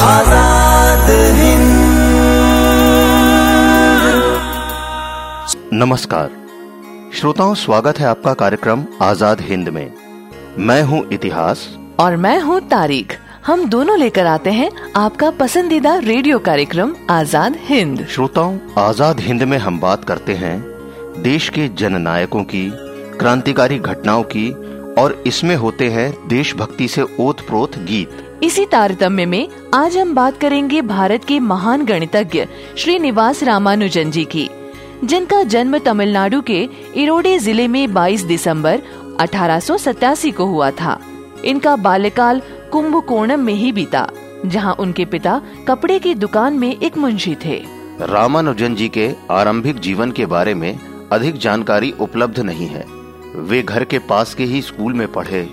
आज़ाद हिंद। नमस्कार। श्रोताओं स्वागत है आपका कार्यक्रम आज़ाद हिंद में। मैं हूँ इतिहास। और मैं हूँ तारीख। हम दोनों लेकर आते हैं आपका पसंदीदा रेडियो कार्यक्रम आज़ाद हिंद। श्रोताओं आज़ाद हिंद में हम बात करते हैं देश के जननायकों की क्रांतिकारी घटनाओं की और इसमें होते हैं देशभक्ति से ओत प्रोत गीत। इसी तारतम्य में आज हम बात करेंगे भारत के महान गणितज्ञ श्रीनिवास रामानुजन जी की, जिनका जन्म तमिलनाडु के इरोडे ज़िले में 22 दिसंबर 1887 को हुआ था। इनका बाल्यकाल कुंभकोणम में ही बीता, जहाँ उनके पिता कपड़े की दुकान में एक मुंशी थे। रामानुजन जी के आरंभिक जीवन के बारे में अधिक जानकारी उपलब्ध नहीं है। वे घर के पास के ही स्कूल में पढ़े।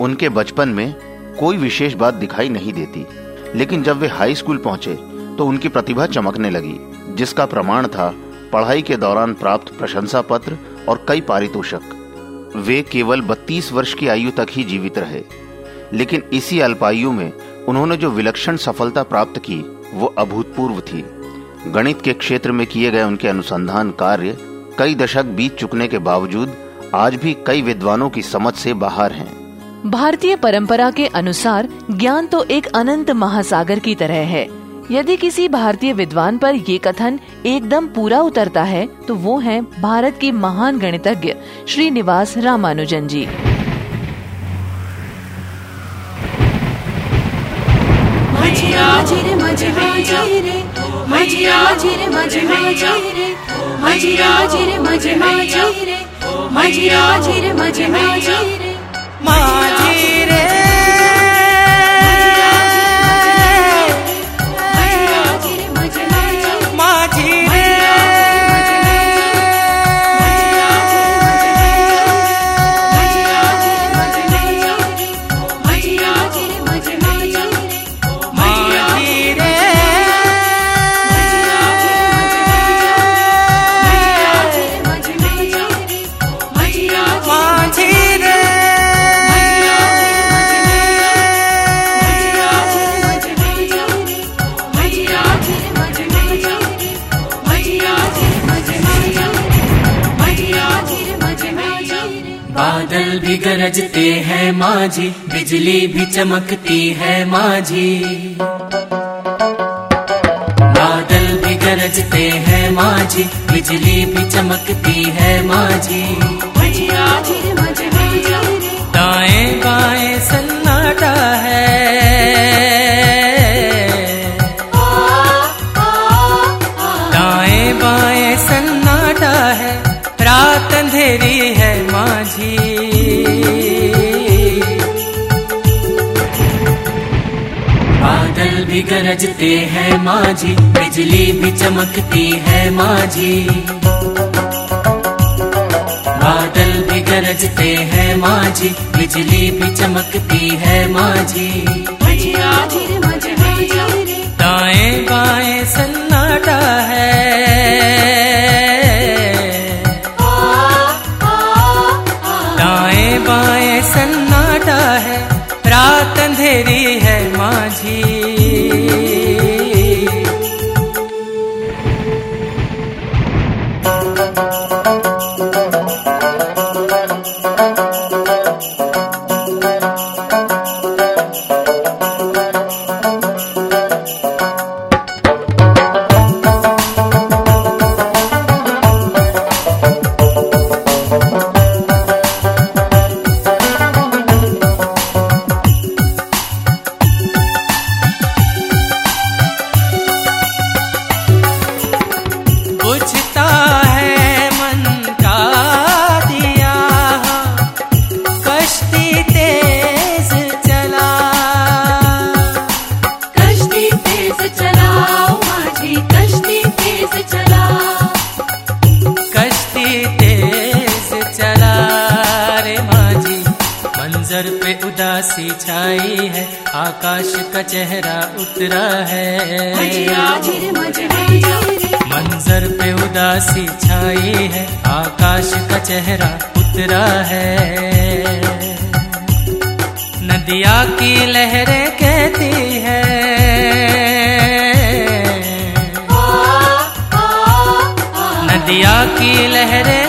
उनके बचपन में कोई विशेष बात दिखाई नहीं देती। लेकिन जब वे हाई स्कूल पहुँचे तो उनकी प्रतिभा चमकने लगी, जिसका प्रमाण था पढ़ाई के दौरान प्राप्त प्रशंसा पत्र और कई पारितोषक। वे केवल 32 वर्ष की आयु तक ही जीवित रहे। लेकिन इसी अल्पायु में उन्होंने जो विलक्षण सफलता प्राप्त की, वो अभूतपूर्व थी। गणित के क्षेत्र में किए गए उनके अनुसंधान कार्य कई दशक बीत चुकने के बावजूद आज भी कई विद्वानों की समझ से बाहर हैं। भारतीय परंपरा के अनुसार ज्ञान तो एक अनंत महासागर की तरह है यदि किसी भारतीय विद्वान पर ये कथन एकदम पूरा उतरता है तो वो हैं भारत के महान गणितज्ञ श्रीनिवास रामानुजन जी मजिया माझी रे भी गरजते हैं माँ जी बिजली भी चमकती है माँ जी बादल भी गरजते हैं माँ जी बिजली भी चमकती है माँ जी। दाएँ बाएँ सन्नाटा है। भी गरजते हैं जी बिजली भी चमकती है माँ जी बादल भी गरजते हैं जी बिजली भी चमकती है माँ जी दाएँ बाएँ सन्नाटा है। उदासी छाई है आकाश का चेहरा उतरा है। नदिया की लहरें कहती है नदिया की लहरें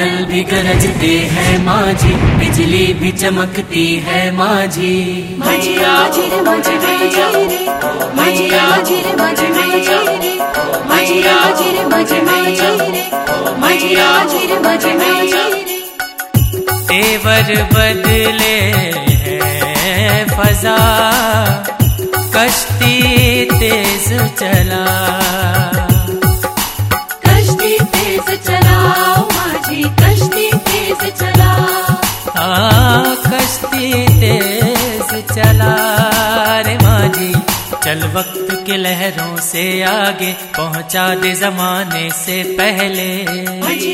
बादल भी गरजते हैं माझी बिजली भी चमकती है माझी। रे। तेवर बदले है फजा कश्ती तेज चला। तेज चला रे माझी चल वक्त के लहरों से आगे, पहुँचा दे जमाने से पहले। मज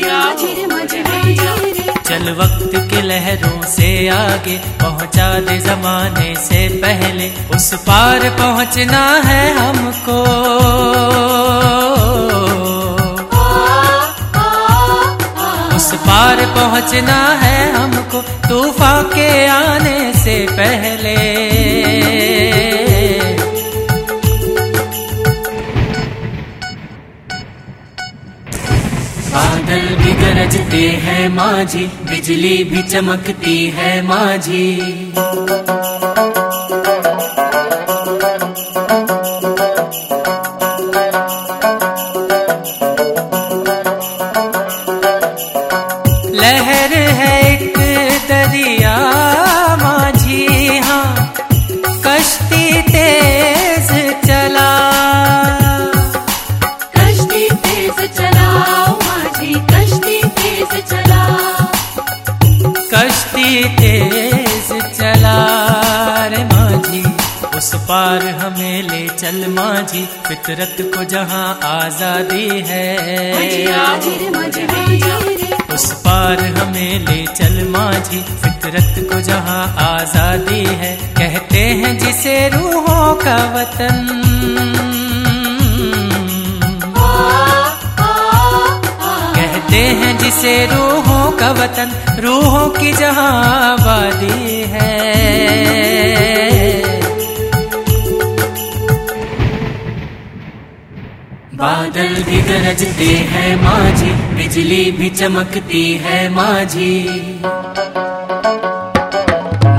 चल वक्त के लहरों से आगे, पहुँचा दे जमाने से पहले। उस पार पहुँचना है हमको। उस पार पहुँचना है हमको। तूफ़ान के आने माझी बिजली भी चमकती है माझी। पार हमें ले चल माझी, फितरत को जहाँ आज़ादी है। उस पार हमें ले चल माझी, फितरत को जहाँ आज़ादी है। कहते हैं जिसे रूहों का वतन। कहते हैं जिसे रूहों का वतन, रूहों की जहाँ आबादी है। बादल भी गरजते हैं माझी, बिजली भी चमकती है माझी।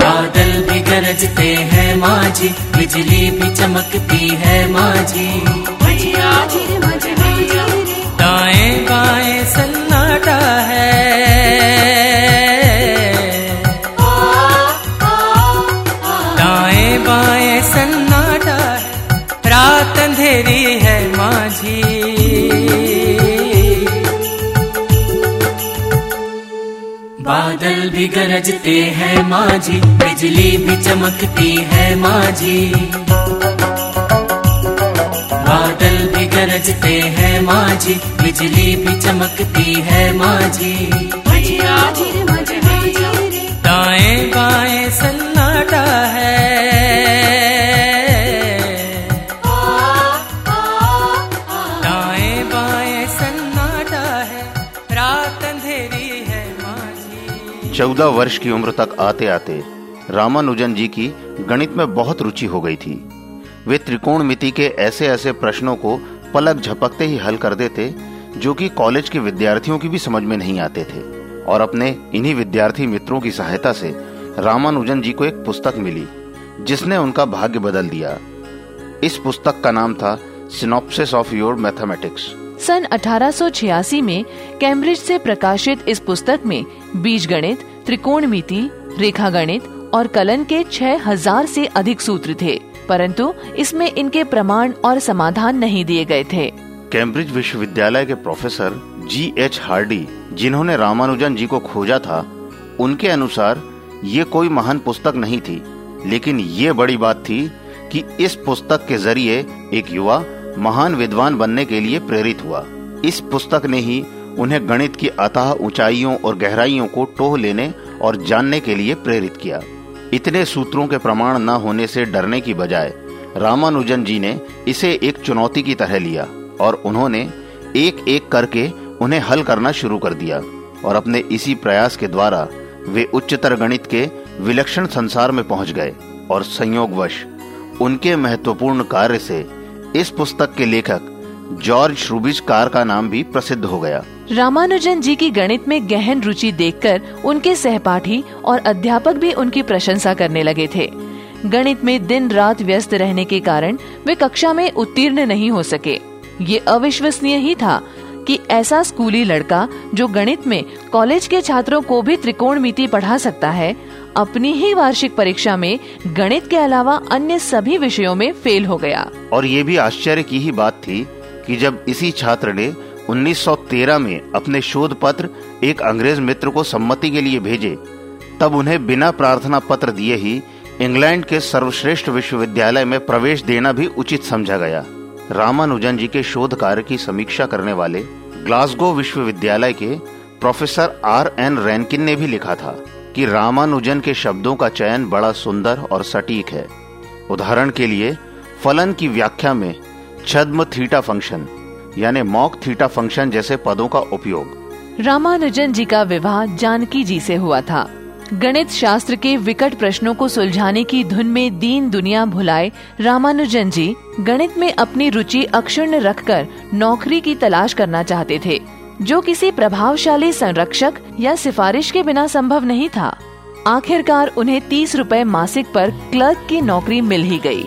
बादल भी गरजते हैं माझी, बिजली भी चमकती है माझी। बादल भी गरजते हैं माँ जी बिजली भी चमकती है माँ जी बादल भी गरजते हैं माँ जी बिजली भी चमकती है माँ जी दाएँ बाएँ सन्नाटा है। चौदह वर्ष की उम्र तक आते आते रामानुजन जी की गणित में बहुत रुचि हो गई थी। वे त्रिकोणमिति के ऐसे ऐसे प्रश्नों को पलक झपकते ही हल कर देते, जो कि कॉलेज के विद्यार्थियों की भी समझ में नहीं आते थे, और अपने इन्हीं विद्यार्थी मित्रों की सहायता से रामानुजन जी को एक पुस्तक मिली, जिसने उनका भाग्य बदल दिया। इस पुस्तक का नाम था सिनॉप्सिस ऑफ़ योर मैथमेटिक्स सन 1886 में कैम्ब्रिज से प्रकाशित इस पुस्तक में बीज बीजगणित, त्रिकोणमिति रेखा गणित और कलन के 6000 से अधिक सूत्र थे, परंतु इसमें इनके प्रमाण और समाधान नहीं दिए गए थे। कैम्ब्रिज विश्वविद्यालय के प्रोफेसर जी एच हार्डी, जिन्होंने रामानुजन जी को खोजा था, उनके अनुसार ये कोई महान पुस्तक नहीं थी, लेकिन ये बड़ी बात थी कि इस पुस्तक के ज़रिए एक युवा महान विद्वान बनने के लिए प्रेरित हुआ। इस पुस्तक ने ही उन्हें गणित की अतः ऊंचाइयों और गहराइयों को टोह लेने और जानने के लिए प्रेरित किया। इतने सूत्रों के प्रमाण न होने से डरने की बजाय रामानुजन जी ने इसे एक चुनौती की तरह लिया और उन्होंने एक एक करके उन्हें हल करना शुरू कर दिया और अपने इसी प्रयास के द्वारा वे उच्चतर गणित के विलक्षण संसार में पहुँच गए और संयोगवश उनके महत्वपूर्ण कार्य से इस पुस्तक के लेखक जॉर्ज श्रूबिज कार का नाम भी प्रसिद्ध हो गया। रामानुजन जी की गणित में गहन रुचि देखकर उनके सहपाठी और अध्यापक भी उनकी प्रशंसा करने लगे थे। गणित में दिन रात व्यस्त रहने के कारण वे कक्षा में उत्तीर्ण नहीं हो सके। ये अविश्वसनीय ही था कि ऐसा स्कूली लड़का जो गणित में कॉलेज के छात्रों को भी त्रिकोणमिति पढ़ा सकता है अपनी ही वार्षिक परीक्षा में गणित के अलावा अन्य सभी विषयों में फेल हो गया। और ये भी आश्चर्य की ही बात थी कि जब इसी छात्र ने 1913 में अपने शोध पत्र एक अंग्रेज़ मित्र को सम्मति के लिए भेजे, तब उन्हें बिना प्रार्थना पत्र दिए ही इंग्लैंड के सर्वश्रेष्ठ विश्वविद्यालय में प्रवेश देना भी उचित समझा गया। रामानुजन जी के शोध कार्य की समीक्षा करने वाले ग्लासगो विश्वविद्यालय के प्रोफेसर आर एन रैनकिन ने भी लिखा था। कि रामानुजन के शब्दों का चयन बड़ा सुंदर और सटीक है। उदाहरण के लिए, फलन की व्याख्या में छद्म थीटा फ़ंक्शन, यानी मॉक थीटा फ़ंक्शन जैसे पदों का उपयोग। रामानुजन जी का विवाह जानकी जी से हुआ था। गणित शास्त्र के विकट प्रश्नों को सुलझाने की धुन में दीन दुनिया भुलाए रामानुजन जी गणित में अपनी रुचि अक्षुण्ण रखकर नौकरी की तलाश करना चाहते थे। जो किसी प्रभावशाली संरक्षक या सिफारिश के बिना संभव नहीं था आखिरकार उन्हें तीस रुपए मासिक पर क्लर्क की नौकरी मिल ही गई।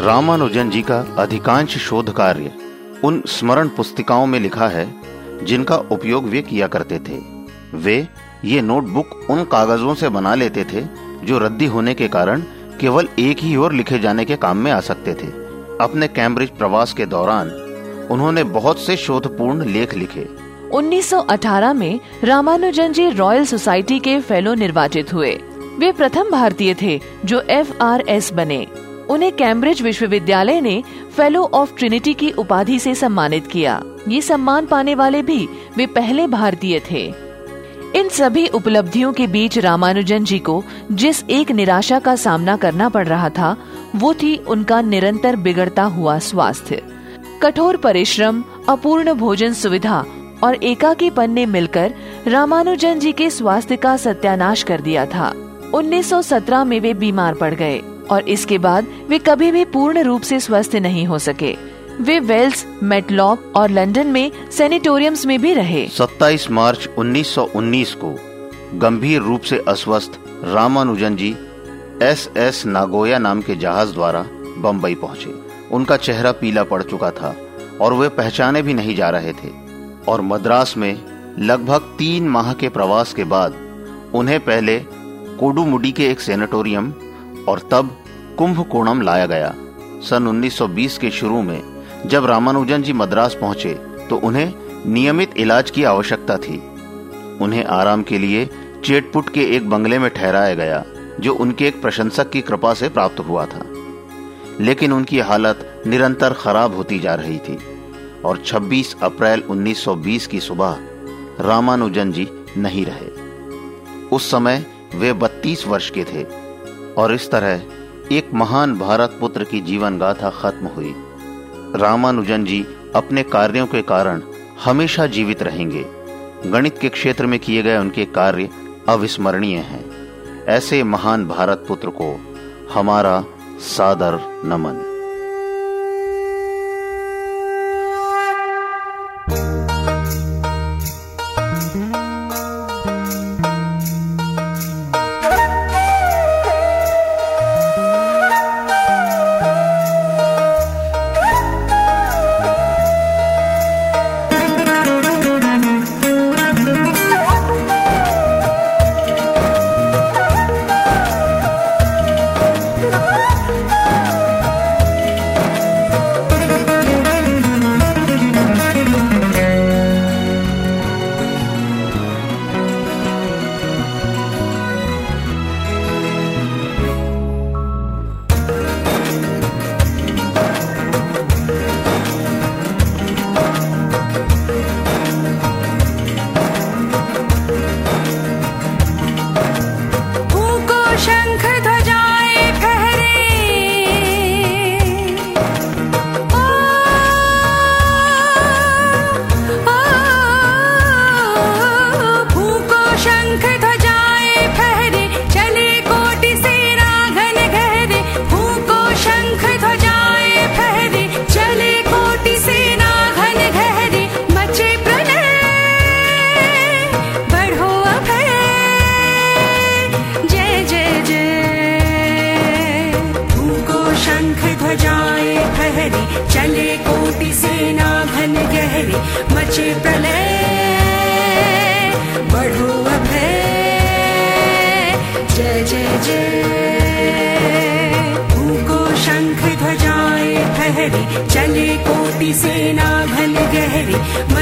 रामानुजन जी का अधिकांश शोध कार्य उन स्मरण पुस्तिकाओं में लिखा है, जिनका उपयोग वे किया करते थे। वे ये नोटबुक उन कागजों से बना लेते थे, जो रद्दी होने के कारण केवल एक ही ओर लिखे जाने के काम में आ सकते थे। अपने कैम्ब्रिज प्रवास के दौरान उन्होंने बहुत से शोधपूर्ण लेख लिखे। 1918 में रामानुजन जी रॉयल सोसाइटी के फेलो निर्वाचित हुए। वे प्रथम भारतीय थे, जो एफआरएस बने। उन्हें कैम्ब्रिज विश्वविद्यालय ने फेलो ऑफ़ ट्रिनिटी की उपाधि से सम्मानित किया। ये सम्मान पाने वाले भी वे पहले भारतीय थे। इन सभी उपलब्धियों के बीच रामानुजन जी को जिस एक निराशा का सामना करना पड़ रहा था, वो थी उनका निरंतर बिगड़ता हुआ स्वास्थ्य। कठोर परिश्रम, अपूर्ण भोजन सुविधा और एकाकीपन ने मिलकर रामानुजन जी के स्वास्थ्य का सत्यानाश कर दिया था। 1917 में वे बीमार पड़ गए। और इसके बाद वे कभी भी पूर्ण रूप से स्वस्थ नहीं हो सके। वे वेल्स, मेटलॉक और लंदन में सेनेटोरियम्स में भी रहे। 27 मार्च 1919 को गंभीर रूप से अस्वस्थ Ramanujan ji S S Nagoya नाम के जहाज़ द्वारा बम्बई पहुँचे। उनका चेहरा पीला पड़ चुका था और वे पहचाने भी नहीं जा रहे थे। और मद्रास में लगभग तीन माह के प्रवास के बाद उन्हें पहले कोडुमुडी के एक सेनेटोरियम और तब कुंभकोणम लाया गया। सन 1920 के शुरू में, जब रामानुजन जी मद्रास पहुँचे तो उन्हें नियमित इलाज की आवश्यकता थी। उन्हें आराम के लिए चेटपुट के एक बंगले में ठहराया गया, जो उनके एक प्रशंसक की कृपा से प्राप्त हुआ था। लेकिन उनकी हालत निरंतर खराब होती जा रही थी, और 26 अप्रैल 1920 की सुबह रामानुजन जी नहीं रहे। उस समय वे 32 वर्ष के थे, और इस तरह एक महान भारत पुत्र की जीवन गाथा खत्म हुई। रामानुजन जी अपने कार्यों के कारण हमेशा जीवित रहेंगे। गणित के क्षेत्र में किए गए उनके कार्य अविस्मरणीय हैं। ऐसे महान भारत पुत्र को हमारा सादर नमन।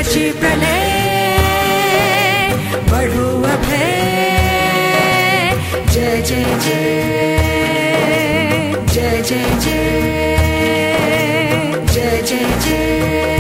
पडुभय जि जय जय जय जय जय जय जय जय जय।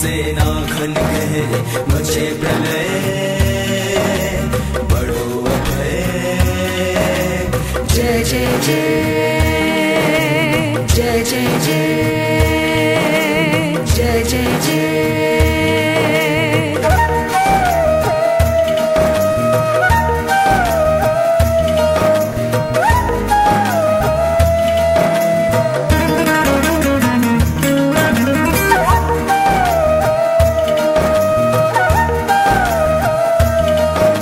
कोटि सेना घन मचे प्रलय बड़ो अभय जय जय जय जय जय जय जय जय जय।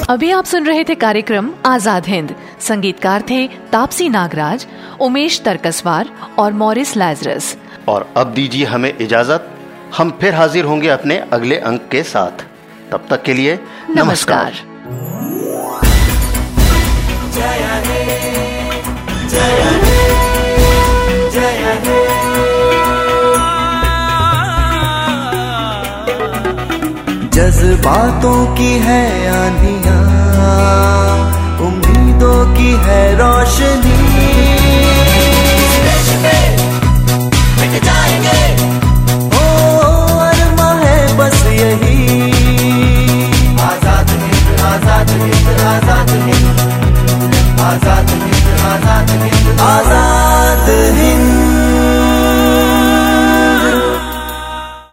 अभी आप सुन रहे थे कार्यक्रम आज़ाद हिंद। संगीतकार थे तापसी नागराज उमेश तरकसवार और मॉरिस लाजरस। और अब दीजिए हमें इजाज़त। हम फिर हाजिर होंगे अपने अगले अंक के साथ। तब तक के लिए नमस्कार, नमस्कार। जज्बातों की है आंधिया उम्मीदों की है रोशनी। है बस यही। आज़ाद आज़ाद आज़ाद हिंद। आज़ाद हिंद आज़ाद हिंद। आज़ाद हिंद।